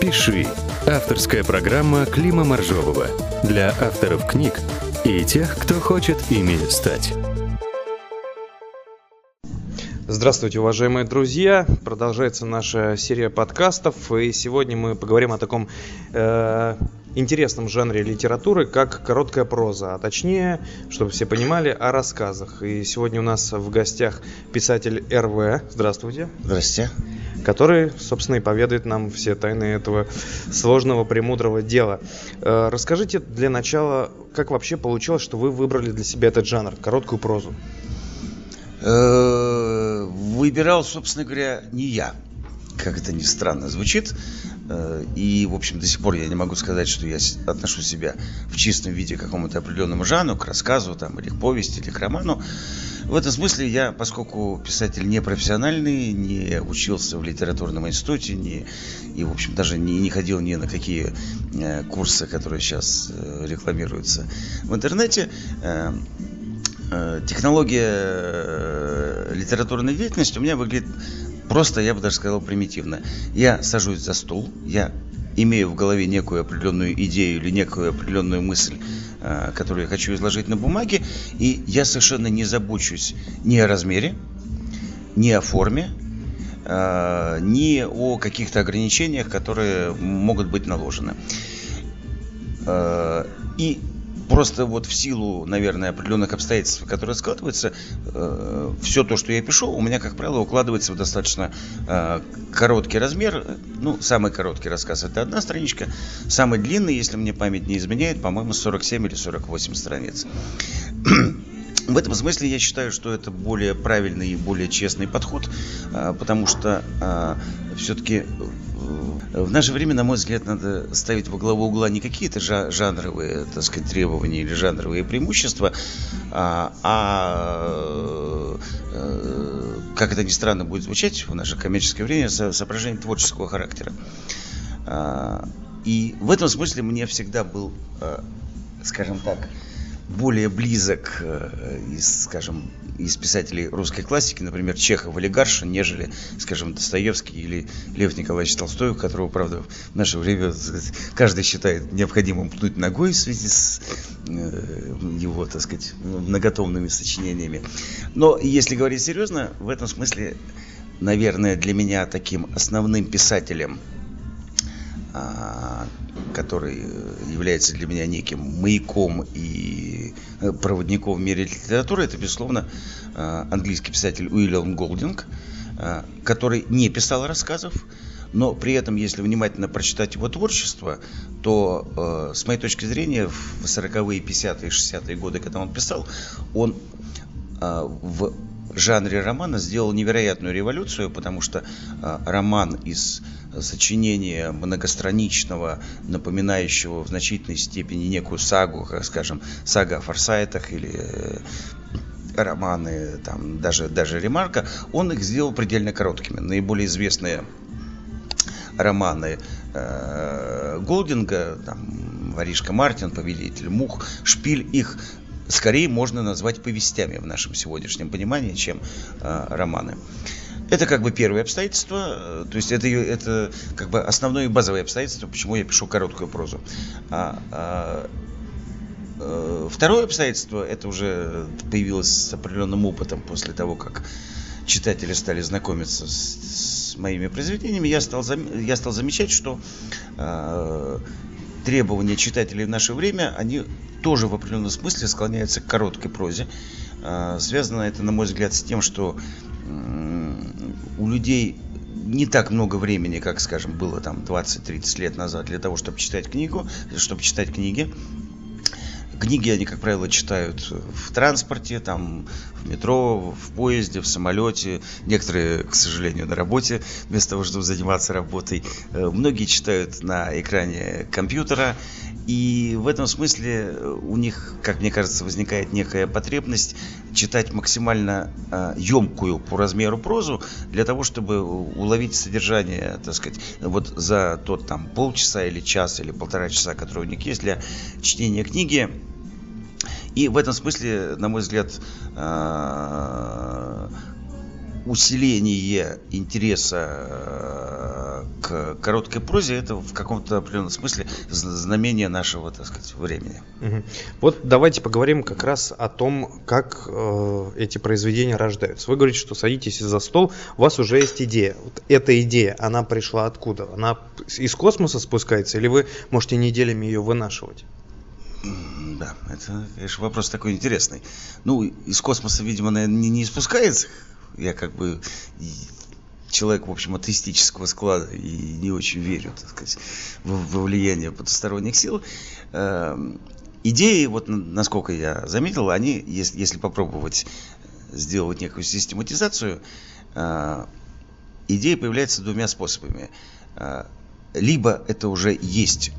«Пиши» — авторская программа Клима Моржового для авторов книг и тех, кто хочет ими стать. Здравствуйте, уважаемые друзья! Продолжается наша серия подкастов, и сегодня мы поговорим о таком э, интересном жанре литературы, как короткая проза, а точнее, чтобы все понимали, о рассказах. И сегодня у нас в гостях писатель РВ. Здравствуйте. Здравствуйте. Который, собственно, и поведает нам все тайны этого сложного, премудрого дела. Э, расскажите для начала, как вообще получилось, что вы выбрали для себя этот жанр, короткую прозу? Э, выбирал, собственно говоря, не я. Как это ни странно звучит. Э, и, в общем, до сих пор я не могу сказать, что я отношу себя в чистом виде к какому-то определенному жанру, к рассказу, там, или к повести, или к роману. В этом смысле я, поскольку писатель не профессиональный, не учился в литературном институте, не, и, в общем, даже не, не ходил ни на какие э, курсы, которые сейчас э, рекламируются в интернете, технология литературной деятельности у меня выглядит просто, я бы даже сказал, примитивно. Я сажусь за стол, я имею в голове некую определенную идею или некую определенную мысль, э, которую я хочу изложить на бумаге, и я совершенно не забочусь ни о размере, ни о форме, ни о каких-то ограничениях, которые могут быть наложены. И просто вот в силу, наверное, определенных обстоятельств, которые складываются, э, все то, что я пишу, у меня, как правило, укладывается в достаточно э, короткий размер. Ну, самый короткий рассказ это одна страничка, самый длинный, если мне память не изменяет, по-моему, 47 или 48 страниц. В этом смысле я считаю, что это более правильный и более честный подход, э, потому что э, все-таки в наше время, на мой взгляд, надо ставить во главу угла не какие-то жанровые, так сказать, требования или жанровые преимущества, а, а э, как это ни странно будет звучать в наше коммерческое время, соображение творческого характера. А, и в этом смысле мне всегда был, э, скажем так, более близок э, из, скажем, из писателей русской классики, например, Чехов или Гаршин, нежели, скажем, Достоевский или Лев Николаевич Толстой, которого, правда, в наше время каждый считает необходимым пнуть ногой в связи с э, его, так сказать, многотомными сочинениями. Но, если говорить серьезно, в этом смысле, наверное, для меня таким основным писателем а, который является для меня неким маяком и э, проводником в мире литературы, это, безусловно, э, английский писатель Уильям Голдинг, э, который не писал рассказов, но при этом, если внимательно прочитать его творчество, то, с моей точки зрения, в 40-е, 50-е, 60-е годы, когда он писал, он в жанре романа сделал невероятную революцию, потому что роман из сочинения многостраничного, напоминающего в значительной степени некую сагу, как скажем, сага о форсайтах или э, романы, там, даже, даже ремарка, он их сделал предельно короткими. Наиболее известные романы э, Голдинга, там, Воришка Мартин, Повелитель Мух, Шпиль, их скорее можно назвать повестями в нашем сегодняшнем понимании, чем э, романы. Это как бы первое обстоятельство, то есть это, это как бы основное и базовое обстоятельство, почему я пишу короткую прозу. А, а, а, второе обстоятельство, это уже появилось с определенным опытом после того, как читатели стали знакомиться с, с моими произведениями, я стал, я стал замечать, что а, требования читателей в наше время, они тоже в определенном смысле склоняются к короткой прозе. А, связано это, на мой взгляд, с тем, что у людей не так много времени, как, скажем, было там 20-30 лет назад для того, чтобы читать книгу, чтобы читать книги. Книги они, как правило, читают в транспорте, там, в метро, в поезде, в самолете. Некоторые, к сожалению, на работе, вместо того, чтобы заниматься работой. Э, многие читают на экране компьютера. И в этом смысле у них, как мне кажется, возникает некая потребность читать максимально э, емкую по размеру прозу для того, чтобы уловить содержание, так сказать, вот за тот там полчаса или час или полтора часа, который у них есть для чтения книги, и в этом смысле, на мой взгляд, э, усиление интереса э, к к короткой прозе, это в каком-то определенном смысле знамение нашего, так сказать, времени. Угу. Вот давайте поговорим как раз о том, как э, эти произведения рождаются. Вы говорите, что садитесь за стол, у вас уже есть идея. Вот эта идея, она пришла откуда? Она из космоса спускается или вы можете неделями ее вынашивать? Да, это, конечно, вопрос такой интересный. Ну, из космоса, видимо, наверное, не, не спускается. Я как бы человек, в общем, атеистического склада и не очень верю, так сказать, во влияние потусторонних сил. Эм, идеи, вот насколько я заметил, они, если, если попробовать сделать некую систематизацию, э, идеи появляются двумя способами. Э, либо это уже есть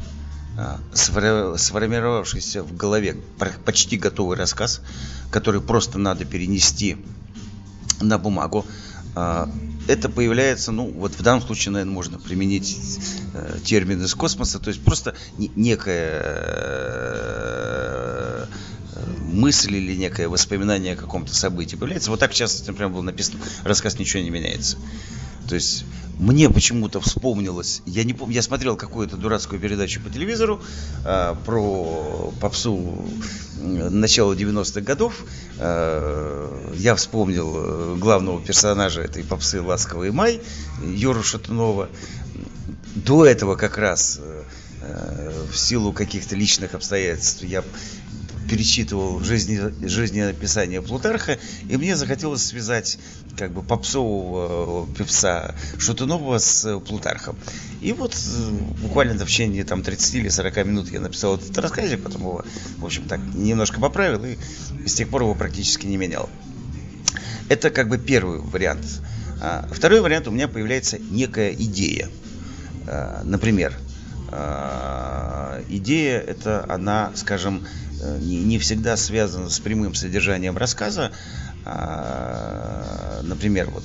э, сформировавшийся в голове почти готовый рассказ, который просто надо перенести на бумагу это появляется, ну, вот в данном случае, наверное, можно применить э, термин из космоса, то есть просто не, некая э, мысль или некое воспоминание о каком-то событии появляется. Вот так часто, например, было написано, рассказ ничего не меняется. То есть мне почему-то вспомнилось, я не помню, я смотрел какую-то дурацкую передачу по телевизору э, про попсу начала 90-х годов. Э, я вспомнил э, главного персонажа этой попсы «Ласковый май» Юру Шатунова. До этого как раз э, в силу каких-то личных обстоятельств я перечитывал жизни, жизнеописание Плутарха, и мне захотелось связать как бы попсового э, певца Шутунова с Плутархом. И вот э, буквально в течение там 30 или 40 минут я написал этот рассказик, потом его, в общем, так немножко поправил и с тех пор его практически не менял. Это как бы первый вариант. А второй вариант у меня появляется некая идея. А, например, а, идея это она, скажем, Э, не, не всегда связано с прямым содержанием рассказа. А, например, вот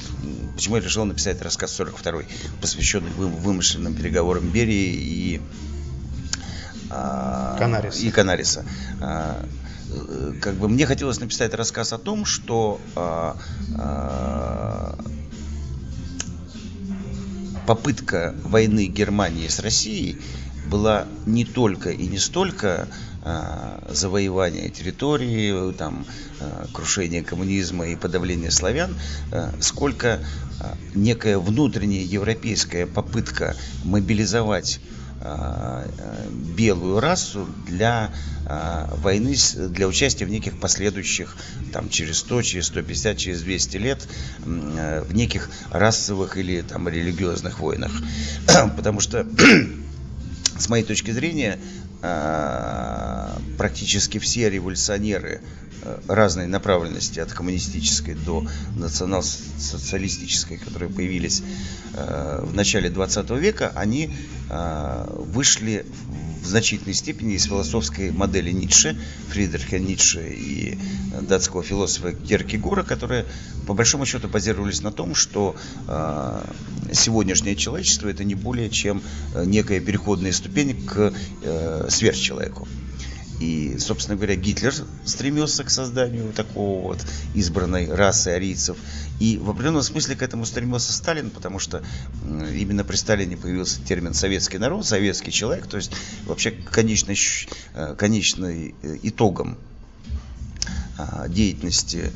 почему я решил написать рассказ 42 посвященный вымышленным переговорам Берии и а, Канариса. И Канариса. А, э, как бы мне хотелось написать рассказ о том, что а, а, попытка войны Германии с Россией была не только и не столько а, завоевания территории, там, а, крушение коммунизма и подавление славян, а, сколько некая внутренняя европейская попытка мобилизовать белую расу для войны, для участия в неких последующих, там, через 100, через 150, через 200 лет, в неких расовых или там религиозных войнах. Потому что, с моей точки зрения, практически все революционеры э, разной направленности, от коммунистической до национал-социалистической, которые появились э, в начале 20 века, они а, вышли в значительной степени из философской модели Ницше, Фридриха Ницше и датского философа Киркегора, которые по большому счету базировались на том, что э, сегодняшнее человечество это не более чем некая переходная ступень к э, сверхчеловеку. И, собственно говоря, Гитлер стремился к созданию такого вот избранной расы арийцев. И в определенном смысле к этому стремился Сталин, потому что именно при Сталине появился термин «советский народ», «советский человек». То есть вообще конечный, э, конечный э, итогом а, деятельности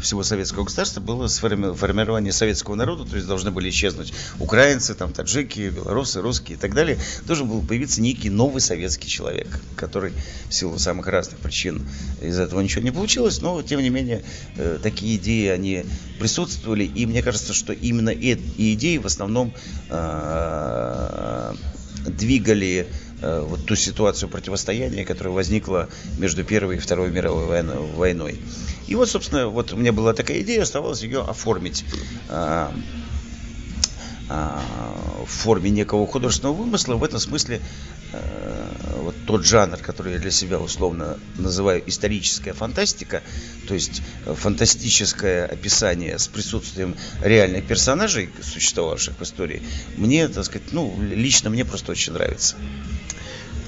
всего советского государства было формирование советского народа, то есть должны были исчезнуть украинцы, там, таджики, белорусы, русские и так далее. Должен был появиться некий новый советский человек, который в силу самых разных причин из этого ничего не получилось, но тем не менее э, такие идеи, они присутствовали, и мне кажется, что именно эти идеи в основном э, двигали вот ту ситуацию противостояния, которая возникла между Первой и Второй мировой войной. И вот, собственно, вот у меня была такая идея, оставалось ее оформить а, а, в форме некого художественного вымысла. В этом смысле вот тот жанр, который я для себя условно называю историческая фантастика, то есть фантастическое описание с присутствием реальных персонажей, существовавших в истории, мне, так сказать, ну, лично мне просто очень нравится.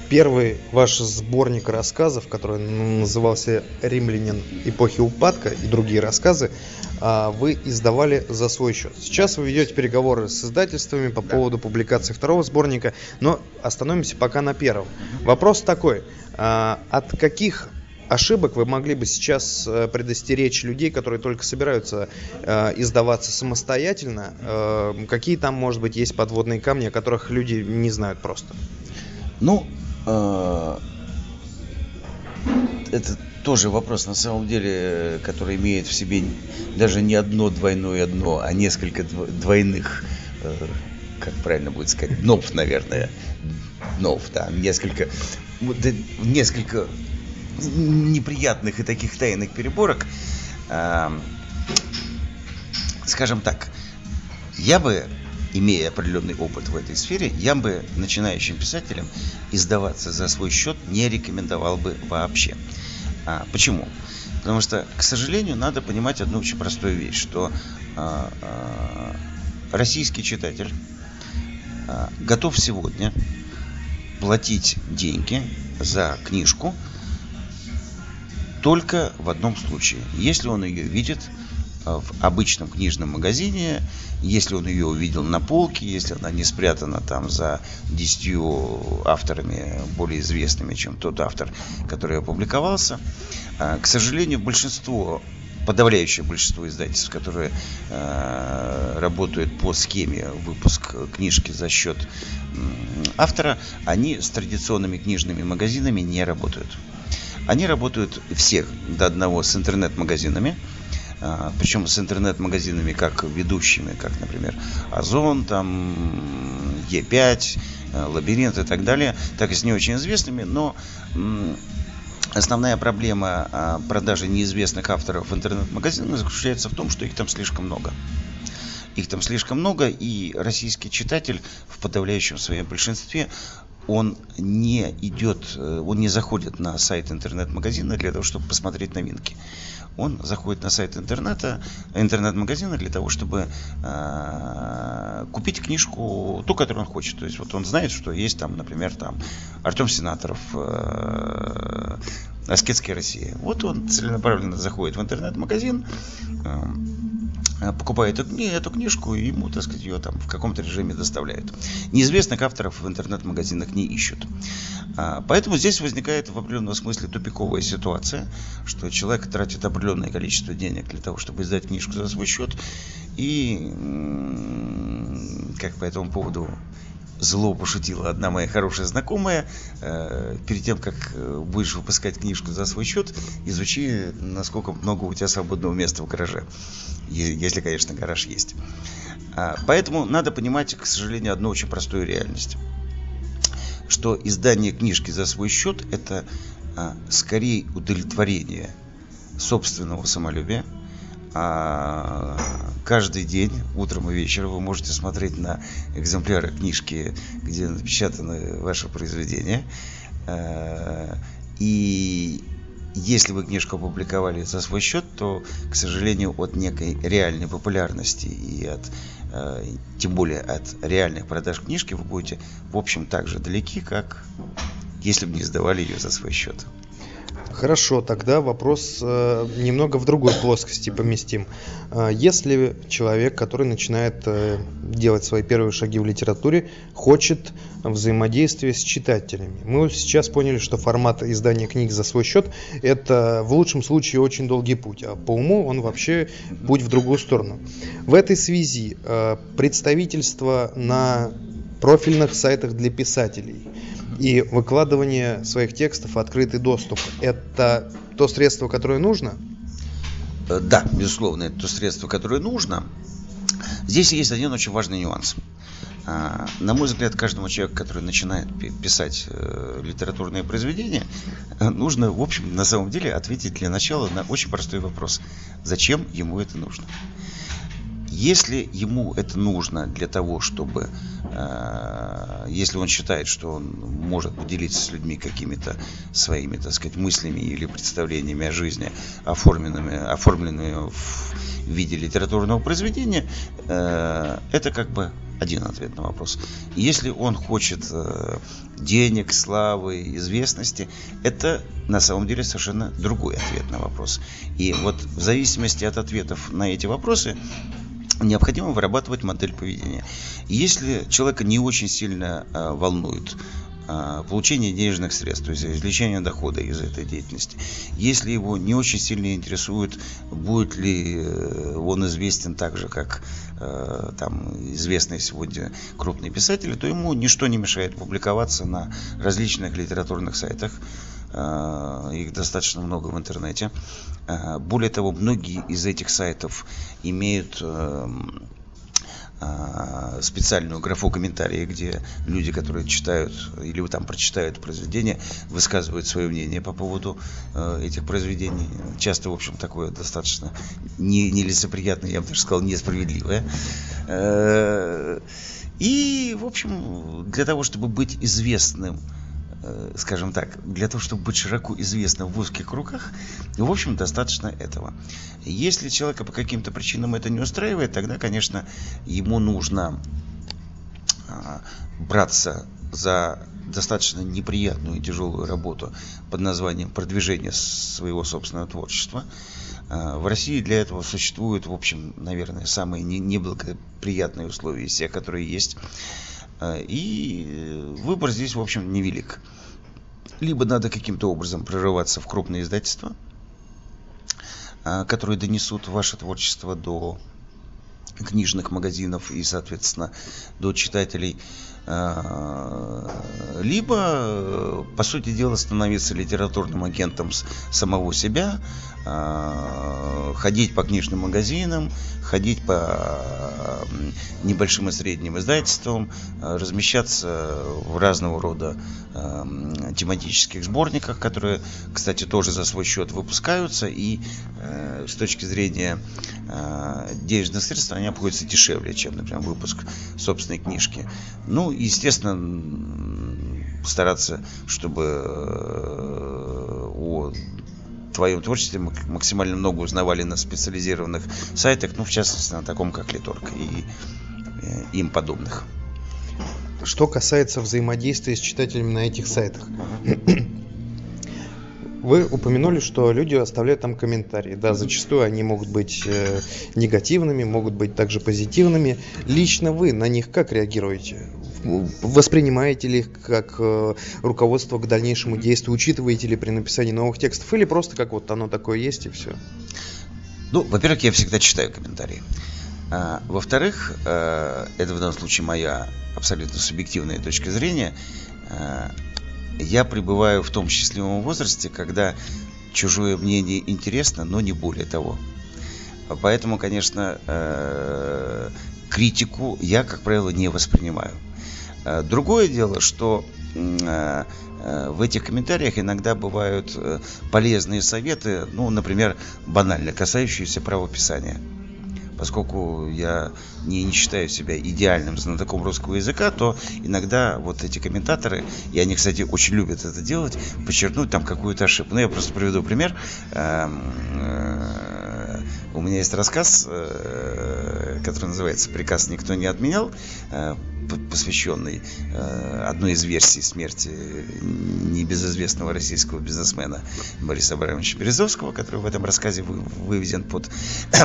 Первый ваш сборник рассказов, который назывался «Римлянин эпохи упадка» и другие рассказы, а, вы издавали за свой счет. Сейчас вы ведете переговоры с издательствами по поводу публикации второго сборника, но остановимся пока на первом. Вопрос такой, а, от каких ошибок вы могли бы сейчас э, предостеречь людей, которые только собираются э, издаваться самостоятельно? Э, какие там, может быть, есть подводные камни, о которых люди не знают просто? Ну, это тоже вопрос, на самом деле, который имеет в себе даже не одно двойное дно, а несколько двойных, э, как правильно будет сказать, днов, наверное. Днов, да, несколько, несколько неприятных и таких тайных переборок. Э, скажем так, я бы имея определенный опыт в этой сфере, я бы начинающим писателям издаваться за свой счет не рекомендовал бы вообще. А, почему? Потому что, к сожалению, надо понимать одну очень простую вещь, что а, а, российский читатель а, готов сегодня платить деньги за книжку только в одном случае. Если он ее видит в обычном книжном магазине, если он ее увидел на полке, если она не спрятана там за десятью авторами более известными, чем тот автор, который опубликовался. А, к сожалению, большинство подавляющее большинство издательств, которые э, работают по схеме выпуск книжки за счет э, автора, они с традиционными книжными магазинами не работают. Они работают всех до одного с интернет-магазинами, причем с интернет-магазинами как ведущими, как, например, Озон, там, Е5, э, Лабиринт и так далее, так и с не очень известными, но Основная проблема а, продажи неизвестных авторов в интернет-магазинах заключается в том, что их там слишком много. Их там слишком много, и российский читатель в подавляющем своем большинстве он не идет, э, он не заходит на сайт интернет-магазина для того, чтобы посмотреть новинки он заходит на сайт интернета, интернет-магазина для того, чтобы э, купить книжку, ту, которую он хочет. То есть вот он знает, что есть там, например, там Артем Сенаторов, э, Аскетская Россия. Вот он целенаправленно заходит в интернет-магазин, э, покупает эту, эту книжку, и ему, так сказать, ее там в каком-то режиме доставляют. Неизвестных авторов в интернет-магазинах не ищут. А, поэтому здесь возникает в определенном смысле тупиковая ситуация, что человек тратит определенное количество денег для того, чтобы издать книжку за свой счет, и как по этому поводу зло пошутила одна моя хорошая знакомая. Э, перед тем, как э, будешь выпускать книжку за свой счет, изучи, насколько много у тебя свободного места в гараже. Если, конечно, гараж есть. А, поэтому надо понимать, к сожалению, одну очень простую реальность. Что издание книжки за свой счет – это а, скорее удовлетворение собственного самолюбия, каждый день, утром и вечером, вы можете смотреть на экземпляры книжки, где напечатаны ваши произведения. Э, и если вы книжку опубликовали за свой счет, то, к сожалению, от некой реальной популярности и от, э, тем более от реальных продаж книжки вы будете, в общем, так же далеки, как если бы не сдавали ее за свой счет. Хорошо, тогда вопрос э, немного в другой плоскости поместим. Э, если человек, который начинает э, делать свои первые шаги в литературе, хочет взаимодействия с читателями. Мы сейчас поняли, что формат издания книг за свой счет – это в лучшем случае очень долгий путь, а по уму он вообще путь в другую сторону. В этой связи э, представительство на профильных сайтах для писателей – и выкладывание своих текстов в открытый доступ – это то средство, которое нужно? Э, да, безусловно, это то средство, которое нужно. Здесь есть один очень важный нюанс. А, на мой взгляд, каждому человеку, который начинает писать э, литературные произведения, нужно, в общем, на самом деле ответить для начала на очень простой вопрос. Зачем ему это нужно? Если ему это нужно для того, чтобы, э, если он считает, что он может поделиться с людьми какими-то своими, так сказать, мыслями или представлениями о жизни, оформленными, оформленными в виде литературного произведения, э, это как бы один ответ на вопрос. Если он хочет э, денег, славы, известности, это на самом деле совершенно другой ответ на вопрос. И вот в зависимости от ответов на эти вопросы необходимо вырабатывать модель поведения. Если человека не очень сильно э, волнует а, получение денежных средств, то есть извлечение дохода из этой деятельности. Если его не очень сильно интересует, будет ли э, он известен так же, как э, там известные сегодня крупные писатели, то ему ничто не мешает публиковаться на различных литературных сайтах. Э, их достаточно много в интернете. Более того, многие из этих сайтов имеют эм, а, специальную графу комментарии, где люди, которые читают или там прочитают произведения, высказывают свое мнение по поводу э, этих произведений. Часто, в общем, такое достаточно не, нелицеприятное, я бы даже сказал, несправедливое. Э, и, в общем, для того, чтобы быть известным Э, скажем так, для того, чтобы быть широко известным в узких кругах, в общем, достаточно этого. Если человека по каким-то причинам это не устраивает, тогда, конечно, ему нужно а, браться за достаточно неприятную и тяжелую работу под названием продвижение своего собственного творчества. А, в России для этого существуют, в общем, наверное, самые неблагоприятные условия из всех, которые есть. А, и э, выбор здесь, в общем, невелик. Либо надо каким-то образом прорываться в крупные издательства, а, которые донесут ваше творчество до книжных магазинов и, соответственно, до читателей. Либо, по сути дела, становиться литературным агентом самого себя, ходить по книжным магазинам, ходить по небольшим и средним издательствам, э, размещаться в разного рода тематических сборниках, которые, кстати, тоже за свой счет выпускаются, и э, с точки зрения э, денежных средств они обходятся дешевле, чем, например, выпуск собственной книжки. Ну, естественно, стараться, чтобы о твоем творчестве максимально много узнавали на специализированных сайтах, ну, в частности, на таком, как Литорг и э, им подобных. Что касается взаимодействия с читателями на этих сайтах. Вы упомянули, что люди оставляют там комментарии. Да, зачастую они могут быть э, негативными, могут быть также позитивными. Лично вы на них как реагируете? Воспринимаете ли их как э, руководство к дальнейшему действию? Учитываете ли при написании новых текстов? Или просто как вот оно такое есть и все? Ну, во-первых, я всегда читаю комментарии. А, во-вторых, э, это в данном случае моя абсолютно субъективная точка зрения. А, я пребываю в том счастливом возрасте, когда чужое мнение интересно, но не более того. Поэтому, конечно, э, критику я, как правило, не воспринимаю. Э, другое дело, что э, в этих комментариях иногда бывают полезные советы, ну, например, банально касающиеся правописания поскольку я не, не считаю себя идеальным знатоком русского языка, то иногда вот эти комментаторы, и они, кстати, очень любят это делать, подчеркнуть там какую-то ошибку. Ну, я просто приведу пример. Эм, э, у меня есть рассказ, э, который называется «Приказ никто не отменял», э, посвященный одной из версий смерти небезызвестного российского бизнесмена Бориса Абрамовича Березовского, который в этом рассказе выведен под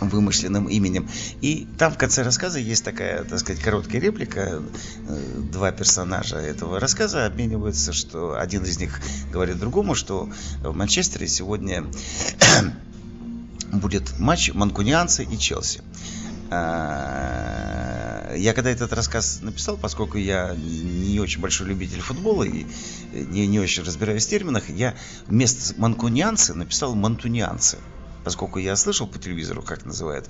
вымышленным именем. И там в конце рассказа есть такая, так сказать, короткая реплика. Э, два персонажа этого рассказа обмениваются, что один из них говорит другому, что в Манчестере сегодня будет матч Манкунианцы и Челси. А, я когда этот рассказ написал, поскольку я не очень большой любитель футбола и не, не очень разбираюсь в терминах, я вместо манкунианцы написал мантунианцы поскольку я слышал по телевизору, как называют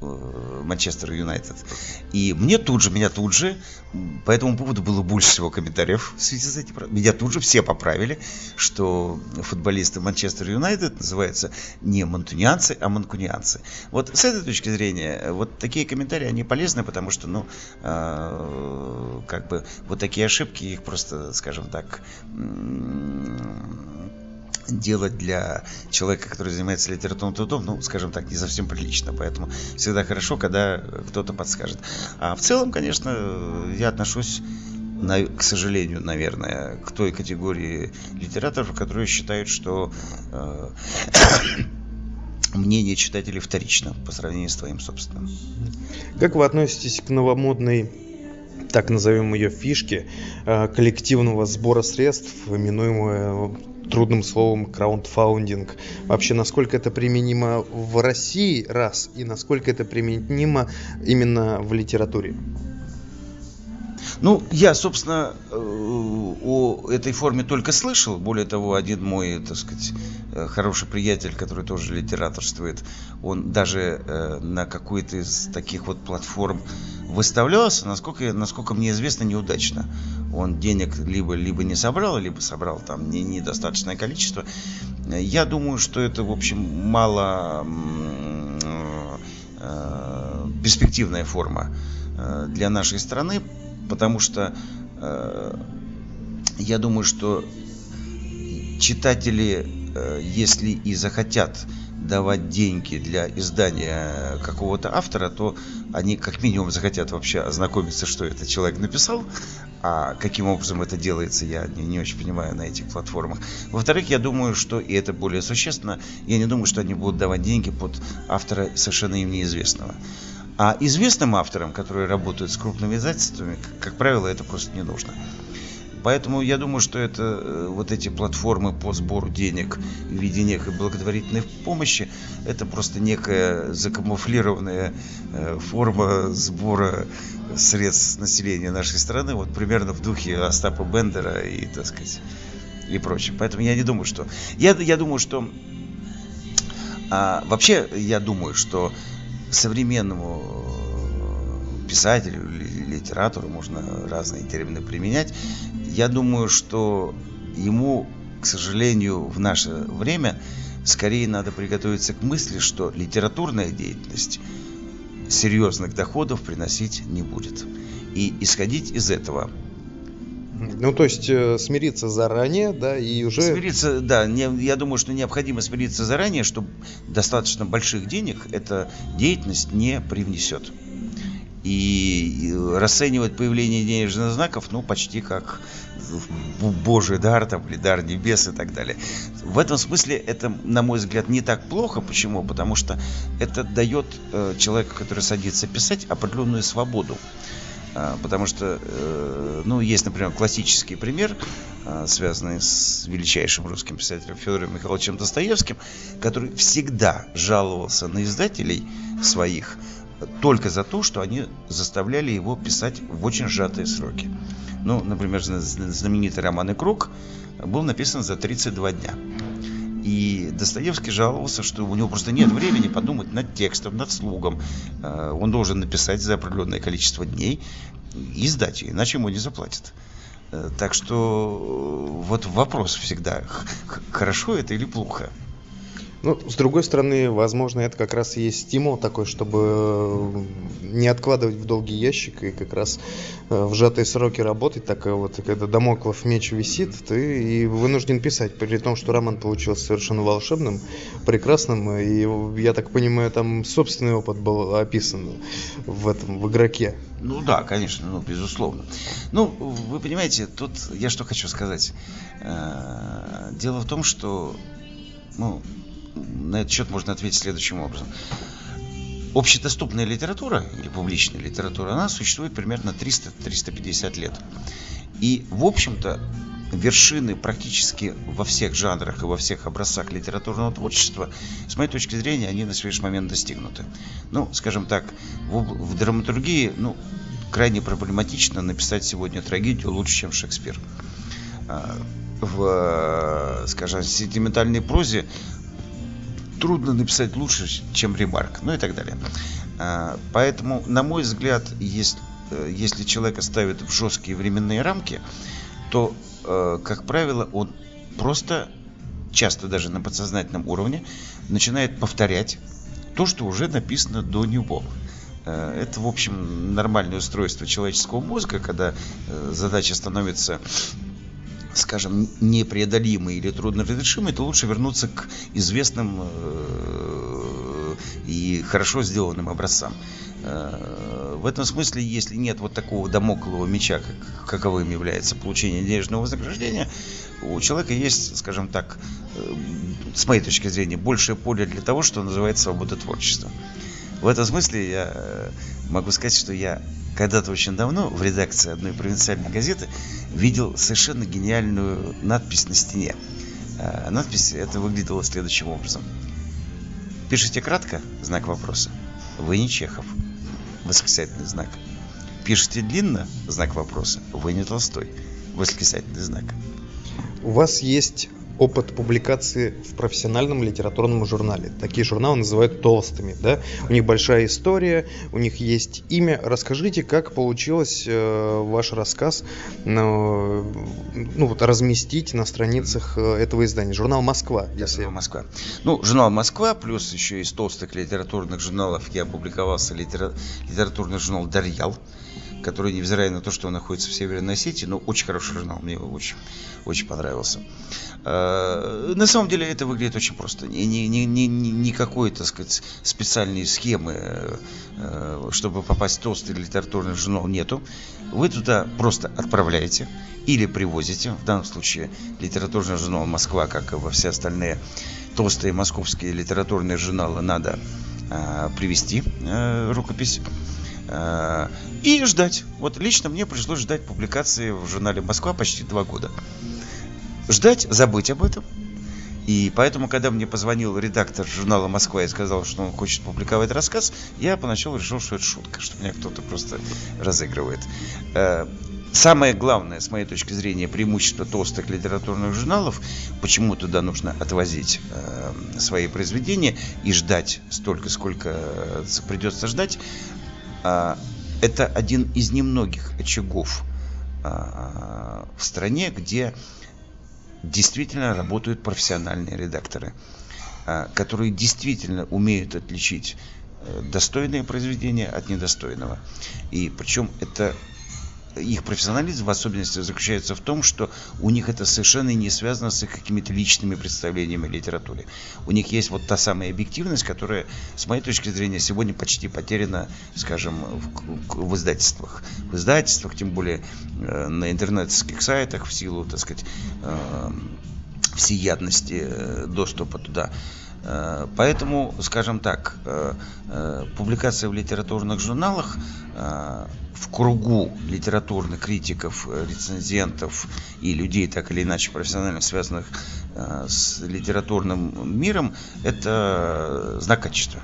э, Манчестер Юнайтед. И мне тут же, меня тут же, по этому поводу было больше всего комментариев в связи с этим. Меня тут же все поправили, что футболисты Манчестер Юнайтед называются не мантунианцы, а манкунианцы. Вот с этой точки зрения, вот такие комментарии, они полезны, потому что, ну, э, как бы, вот такие ошибки, их просто, скажем так, делать для человека, который занимается литературным трудом, ну, скажем так, не совсем прилично. Поэтому всегда хорошо, когда кто-то подскажет. А в целом, конечно, я отношусь на, к сожалению, наверное, к той категории литераторов, которые считают, что э, мнение читателей вторично по сравнению с твоим собственным. Как вы относитесь к новомодной так назовем ее фишки э, коллективного сбора средств, именуемого трудным словом краундфаундинг. Вообще, насколько это применимо в России, раз, и насколько это применимо именно в литературе? Ну, я, собственно, э, о этой форме только слышал. Более того, один мой, так сказать, э, хороший приятель, который тоже литераторствует, он даже э, на какой-то из таких вот платформ выставлялся, насколько, насколько мне известно, неудачно. Он денег либо, либо не собрал, либо собрал там не, недостаточное количество. Я думаю, что это, в общем, мало перспективная форма для нашей страны, потому что э, я думаю, что читатели, э, если и захотят давать деньги для издания какого-то автора, то они как минимум захотят вообще ознакомиться, что этот человек написал, а каким образом это делается, я не, не очень понимаю на этих платформах. Во-вторых, я думаю, что, и это более существенно, я не думаю, что они будут давать деньги под автора совершенно им неизвестного. А известным авторам, которые работают с крупными издательствами, как, правило, это просто не нужно. Поэтому я думаю, что это э, вот эти платформы по сбору денег в виде некой благотворительной помощи, это просто некая закамуфлированная э, форма сбора средств населения нашей страны, вот примерно в духе Остапа Бендера и, так сказать, и прочее. Поэтому я не думаю, что... Я, я думаю, что... А, вообще, я думаю, что современному писателю, литератору, можно разные термины применять, я думаю, что ему, к сожалению, в наше время скорее надо приготовиться к мысли, что литературная деятельность серьезных доходов приносить не будет. И исходить из этого ну, то есть э, смириться заранее, да, и уже... Смириться, да, не, я думаю, что необходимо смириться заранее, что достаточно больших денег эта деятельность не привнесет. И расценивать появление денежных знаков, ну, почти как Божий дар, там, или дар небес и так далее. В этом смысле это, на мой взгляд, не так плохо. Почему? Потому что это дает э, человеку, который садится писать, определенную свободу. А, потому что, э, ну, есть, например, классический пример, связанный с величайшим русским писателем Федором Михайловичем Достоевским, который всегда жаловался на издателей своих только за то, что они заставляли его писать в очень сжатые сроки. Ну, например, знаменитый роман «Круг» был написан за 32 дня. И Достоевский жаловался, что у него просто нет времени подумать над текстом, над слугом. Э, он должен написать за определенное количество дней и сдать иначе ему не заплатят. Э, так что э, вот вопрос всегда, хорошо это или плохо. Ну, с другой стороны, возможно, это как раз и есть стимул такой, чтобы э, не откладывать в долгий ящик и как раз э, в сжатые сроки работать, так вот, когда домоклов меч висит, ты и вынужден писать, при том, что роман получился совершенно волшебным, прекрасным, и, я так понимаю, там собственный опыт был описан в этом, в игроке. Ну да, конечно, ну, безусловно. Ну, вы понимаете, тут я что хочу сказать. Э, дело в том, что ну, на этот счет можно ответить следующим образом. Общедоступная литература или публичная литература, она существует примерно 300-350 лет. И, в общем-то, вершины практически во всех жанрах и во всех образцах литературного творчества, с моей точки зрения, они на сегодняшний момент достигнуты. Ну, скажем так, в, в драматургии, ну, крайне проблематично написать сегодня трагедию лучше, чем Шекспир. А, в, скажем, сентиментальной прозе трудно написать лучше, чем ремарк, ну и так далее. А, поэтому, на мой взгляд, если, э, если человека ставят в жесткие временные рамки, то, э, как правило, он просто, часто даже на подсознательном уровне, начинает повторять то, что уже написано до него. Э, это, в общем, нормальное устройство человеческого мозга, когда задача становится скажем, непреодолимый или трудноразрешимый, то лучше вернуться к известным э, и хорошо сделанным образцам. Э, в этом смысле, если нет вот такого домоклого меча, как, каковым является получение денежного вознаграждения, у человека есть, скажем так, э, с моей точки зрения, большее поле для того, что называется свобода творчества. В этом смысле я могу сказать, что я когда-то очень давно в редакции одной провинциальной газеты видел совершенно гениальную надпись на стене. Надпись это выглядела следующим образом. Пишите кратко, знак вопроса. Вы не Чехов восклицательный знак. Пишите длинно, знак вопроса, вы не Толстой, восклицательный знак. У вас есть опыт публикации в профессиональном литературном журнале. Такие журналы называют толстыми, да? У них большая история, у них есть имя. Расскажите, как получилось э, ваш рассказ ну, ну, вот, разместить на страницах э, этого издания. Журнал «Москва». Если... «Москва». Ну, журнал «Москва», плюс еще из толстых литературных журналов я опубликовался литера... литературный журнал «Дарьял» который, невзирая на то, что он находится в Северной Осетии, но очень хороший журнал, мне его очень, очень понравился. А, на самом деле это выглядит очень просто. Ни, ни, ни, ни, никакой, так сказать, специальной схемы, э, чтобы попасть в толстый литературный журнал, нету. Вы туда просто отправляете или привозите, в данном случае литературный журнал «Москва», как и во все остальные толстые московские литературные журналы, надо а, привести э, рукопись Э, и ждать. Вот лично мне пришлось ждать публикации в журнале «Москва» почти два года. Ждать, забыть об этом. И поэтому, когда мне позвонил редактор журнала «Москва» и сказал, что он хочет публиковать рассказ, я поначалу решил, что это шутка, что меня кто-то просто разыгрывает. Э, самое главное, с моей точки зрения, преимущество толстых литературных журналов, почему туда нужно отвозить э, свои произведения и ждать столько, сколько придется ждать, это один из немногих очагов а, в стране, где действительно работают профессиональные редакторы, а, которые действительно умеют отличить э, достойное произведение от недостойного. И причем это их профессионализм в особенности заключается в том, что у них это совершенно не связано с их какими-то личными представлениями о литературе. У них есть вот та самая объективность, которая, с моей точки зрения, сегодня почти потеряна, скажем, в, в издательствах. В издательствах, тем более э, на интернетских сайтах, в силу, так сказать, э, всеядности э, доступа туда. Э, поэтому, скажем так, э, э, публикация в литературных журналах в кругу литературных критиков, рецензентов и людей, так или иначе профессионально связанных с литературным миром, это знак качества.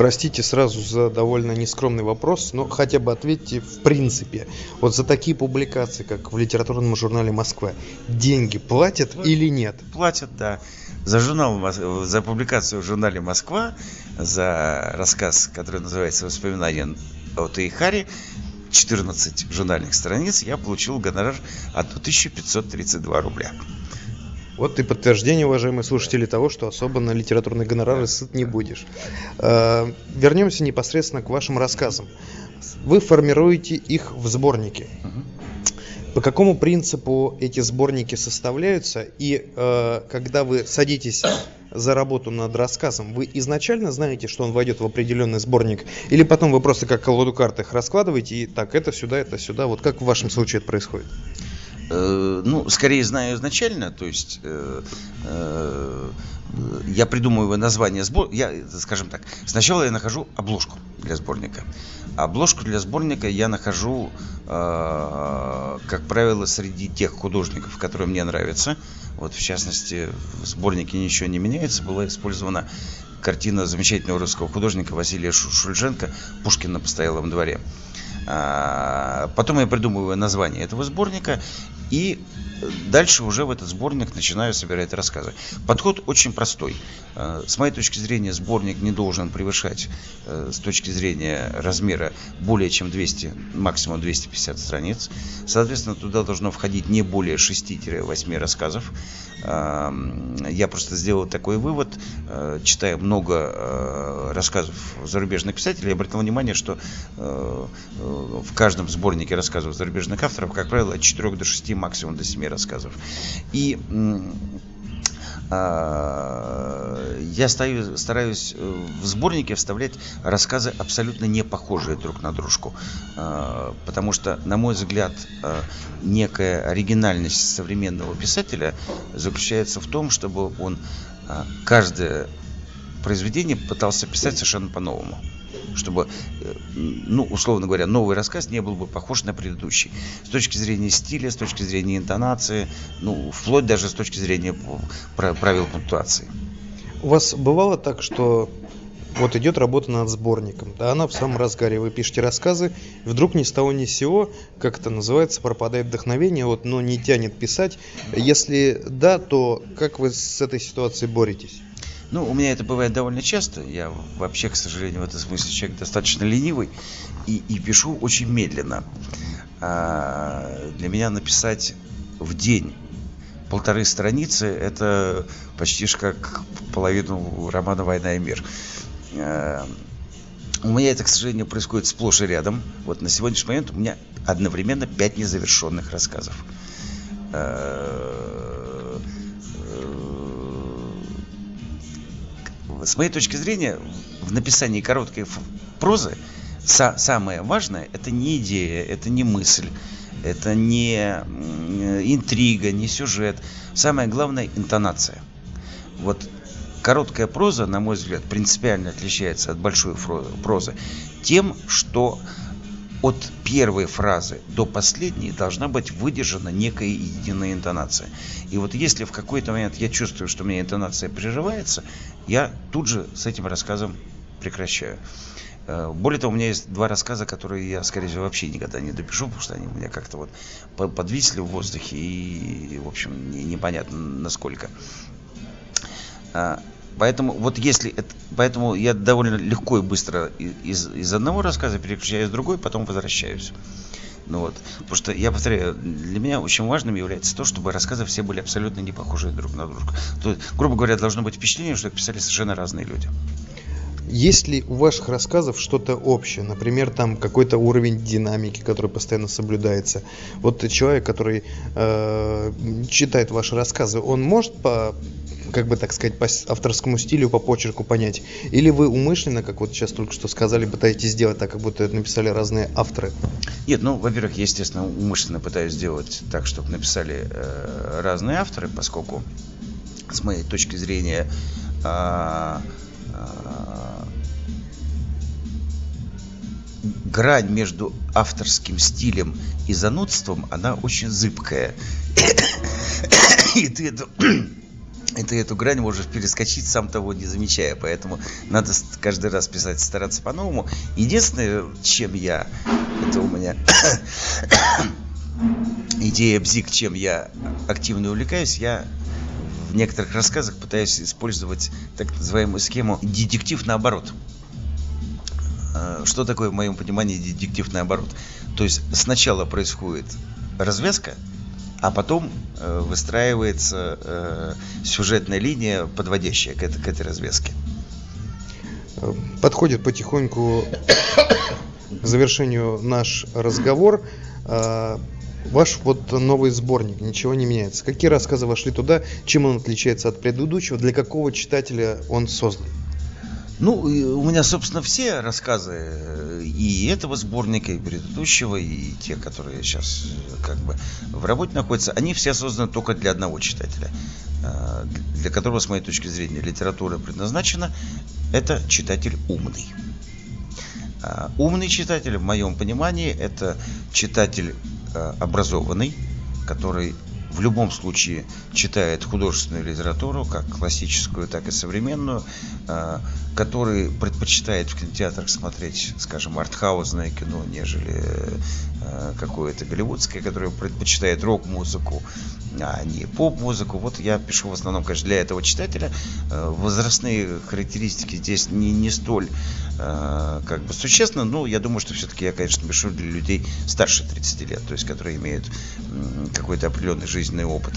Простите сразу за довольно нескромный вопрос, но хотя бы ответьте в принципе. Вот за такие публикации, как в литературном журнале «Москва», деньги платят или нет? Платят, да за журнал, за публикацию в журнале «Москва», за рассказ, который называется «Воспоминания о Тейхаре», 14 журнальных страниц, я получил гонорар от 1532 рубля. Вот и подтверждение, уважаемые слушатели, того, что особо на литературные гонорары сыт не будешь. Э, вернемся непосредственно к вашим рассказам. Вы формируете их в сборнике. По какому принципу эти сборники составляются? И э, когда вы садитесь за работу над рассказом, вы изначально знаете, что он войдет в определенный сборник? Или потом вы просто как колоду карт их раскладываете и так, это сюда, это сюда? Вот как в вашем случае это происходит? Э, ну, скорее знаю изначально, то есть э, э, я придумываю название сбор, я, скажем так, сначала я нахожу обложку для сборника. Обложку для сборника я нахожу, э, как правило, среди тех художников, которые мне нравятся. Вот, в частности, в сборнике ничего не меняется. Была использована картина замечательного русского художника Василия Шульженко «Пушкин на постоялом дворе». А, потом я придумываю название этого сборника и дальше уже в этот сборник начинаю собирать рассказы. Подход очень простой. Э, с моей точки зрения, сборник не должен превышать э, с точки зрения размера более чем 200, максимум 250 страниц. Соответственно, туда должно входить не более 6-8 рассказов. Эм, я просто сделал такой вывод, э, читая много рассказов зарубежных писателей, я обратил внимание, что в каждом сборнике рассказов зарубежных авторов, как правило, от 4 до 6 максимум до 7 рассказов. И а, я стою, стараюсь э, в сборнике вставлять рассказы абсолютно не похожие друг на дружку. А, потому что, на мой взгляд, а, некая оригинальность современного писателя заключается в том, чтобы он каждое произведение пытался писать совершенно по-новому чтобы, э, ну, условно говоря, новый рассказ не был бы похож на предыдущий. С точки зрения стиля, с точки зрения интонации, ну, вплоть даже с точки зрения правил пунктуации. У вас бывало так, что вот идет работа над сборником, да, она в самом разгаре, вы пишете рассказы, вдруг ни с того ни с сего, как это называется, пропадает вдохновение, вот, но не тянет писать. Если да, то как вы с этой ситуацией боретесь? Ну, у меня это бывает довольно часто. Я вообще, к сожалению, в этом смысле человек достаточно ленивый и, и пишу очень медленно. А для меня написать в день полторы страницы это почти же как половину романа «Война и мир». А, у меня это, к сожалению, происходит сплошь и рядом. Вот на сегодняшний момент у меня одновременно пять незавершенных рассказов. А, с моей точки зрения, в написании короткой прозы са самое важное – это не идея, это не мысль, это не интрига, не сюжет. Самое главное – интонация. Вот короткая проза, на мой взгляд, принципиально отличается от большой прозы тем, что от первой фразы до последней должна быть выдержана некая единая интонация. И вот если в какой-то момент я чувствую, что у меня интонация прерывается, я тут же с этим рассказом прекращаю. Э, более того, у меня есть два рассказа, которые я, скорее всего, вообще никогда не допишу, потому что они у меня как-то вот подвисли в воздухе и, в общем, непонятно насколько. Поэтому вот если это, поэтому я довольно легко и быстро из, из одного рассказа переключаюсь в другой, потом возвращаюсь. Ну вот, потому что я повторяю, для меня очень важным является то, чтобы рассказы все были абсолютно не похожи друг на друга. То, грубо говоря, должно быть впечатление, что их писали совершенно разные люди. Есть ли у ваших рассказов что-то общее? Например, там какой-то уровень динамики, который постоянно соблюдается. Вот человек, который э, читает ваши рассказы, он может по как бы так сказать, по авторскому стилю, по почерку понять? Или вы умышленно, как вот сейчас только что сказали, пытаетесь сделать так, как будто это написали разные авторы? Нет, ну, во-первых, я, естественно, умышленно пытаюсь сделать так, чтобы написали э, разные авторы, поскольку, с моей точки зрения, э, грань между авторским стилем и занудством, она очень зыбкая. И ты это и ты эту грань можешь перескочить, сам того не замечая. Поэтому надо каждый раз писать, стараться по-новому. Единственное, чем я, это у меня идея бзик, чем я активно увлекаюсь, я в некоторых рассказах пытаюсь использовать так называемую схему детектив наоборот. А, что такое в моем понимании детектив наоборот? То есть сначала происходит развязка, а потом э, выстраивается э, сюжетная линия, подводящая к, этой, к этой развязке. Подходит потихоньку к завершению наш разговор. Ваш вот новый сборник, ничего не меняется. Какие рассказы вошли туда, чем он отличается от предыдущего, для какого читателя он создан? Ну, у меня, собственно, все рассказы э, и этого сборника, и предыдущего, и те, которые сейчас э, как бы в работе находятся, они все созданы только для одного читателя, э, для которого, с моей точки зрения, литература предназначена. Это читатель умный. Умный читатель, в моем понимании, это читатель образованный, который в любом случае читает художественную литературу, как классическую, так и современную, а, который предпочитает в кинотеатрах смотреть, скажем, артхаузное кино, нежели а, какое-то голливудское, которое предпочитает рок-музыку, а не поп-музыку. Вот я пишу в основном, конечно, для этого читателя. А, возрастные характеристики здесь не, не столь как бы существенно, но я думаю, что все-таки я, конечно, пишу для людей старше 30 лет, то есть которые имеют какой-то определенный жизненный опыт.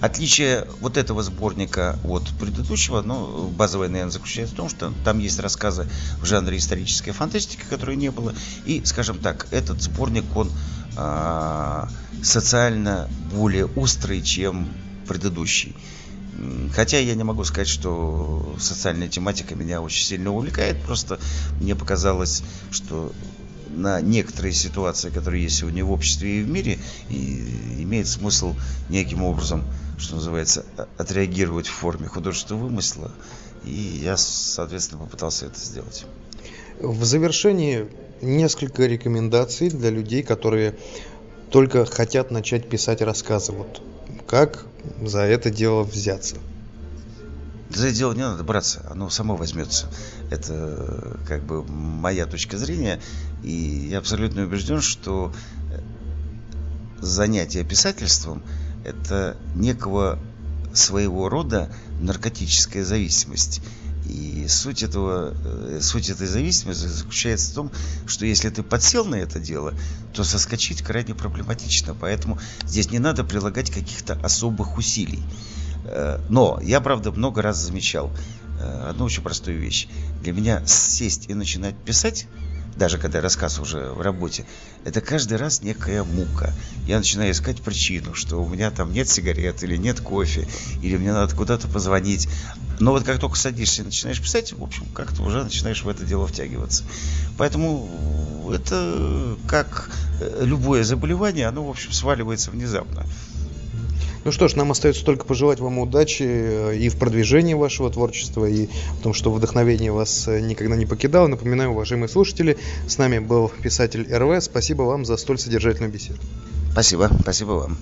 Отличие вот этого сборника от предыдущего, ну, базовое, наверное, заключается в том, что там есть рассказы в жанре исторической фантастики, которой не было. И, скажем так, этот сборник, он а, социально более острый, чем предыдущий. Хотя я не могу сказать, что социальная тематика меня очень сильно увлекает. Просто мне показалось, что на некоторые ситуации, которые есть сегодня в обществе и в мире, и имеет смысл неким образом, что называется, отреагировать в форме художественного вымысла. И я, соответственно, попытался это сделать. В завершении несколько рекомендаций для людей, которые только хотят начать писать рассказы. Вот как за это дело взяться? За это дело не надо браться, оно само возьмется. Это как бы моя точка зрения. И я абсолютно убежден, что занятие писательством – это некого своего рода наркотическая зависимость. И суть, этого, э, суть этой зависимости заключается в том, что если ты подсел на это дело, то соскочить крайне проблематично. Поэтому здесь не надо прилагать каких-то особых усилий. Э, но я, правда, много раз замечал э, одну очень простую вещь. Для меня сесть и начинать писать даже когда рассказ уже в работе, это каждый раз некая мука. Я начинаю искать причину, что у меня там нет сигарет, или нет кофе, или мне надо куда-то позвонить. Но вот как только садишься и начинаешь писать, в общем, как-то уже начинаешь в это дело втягиваться. Поэтому это как любое заболевание, оно, в общем, сваливается внезапно. Ну что ж, нам остается только пожелать вам удачи э, и в продвижении вашего творчества, и в том, что вдохновение вас э, никогда не покидало. Напоминаю, уважаемые слушатели, с нами был писатель РВ. Спасибо вам за столь содержательную беседу. Спасибо, спасибо вам.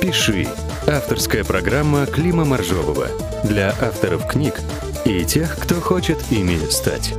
«Пиши» – авторская программа Клима Моржового для авторов книг и тех, кто хочет ими стать.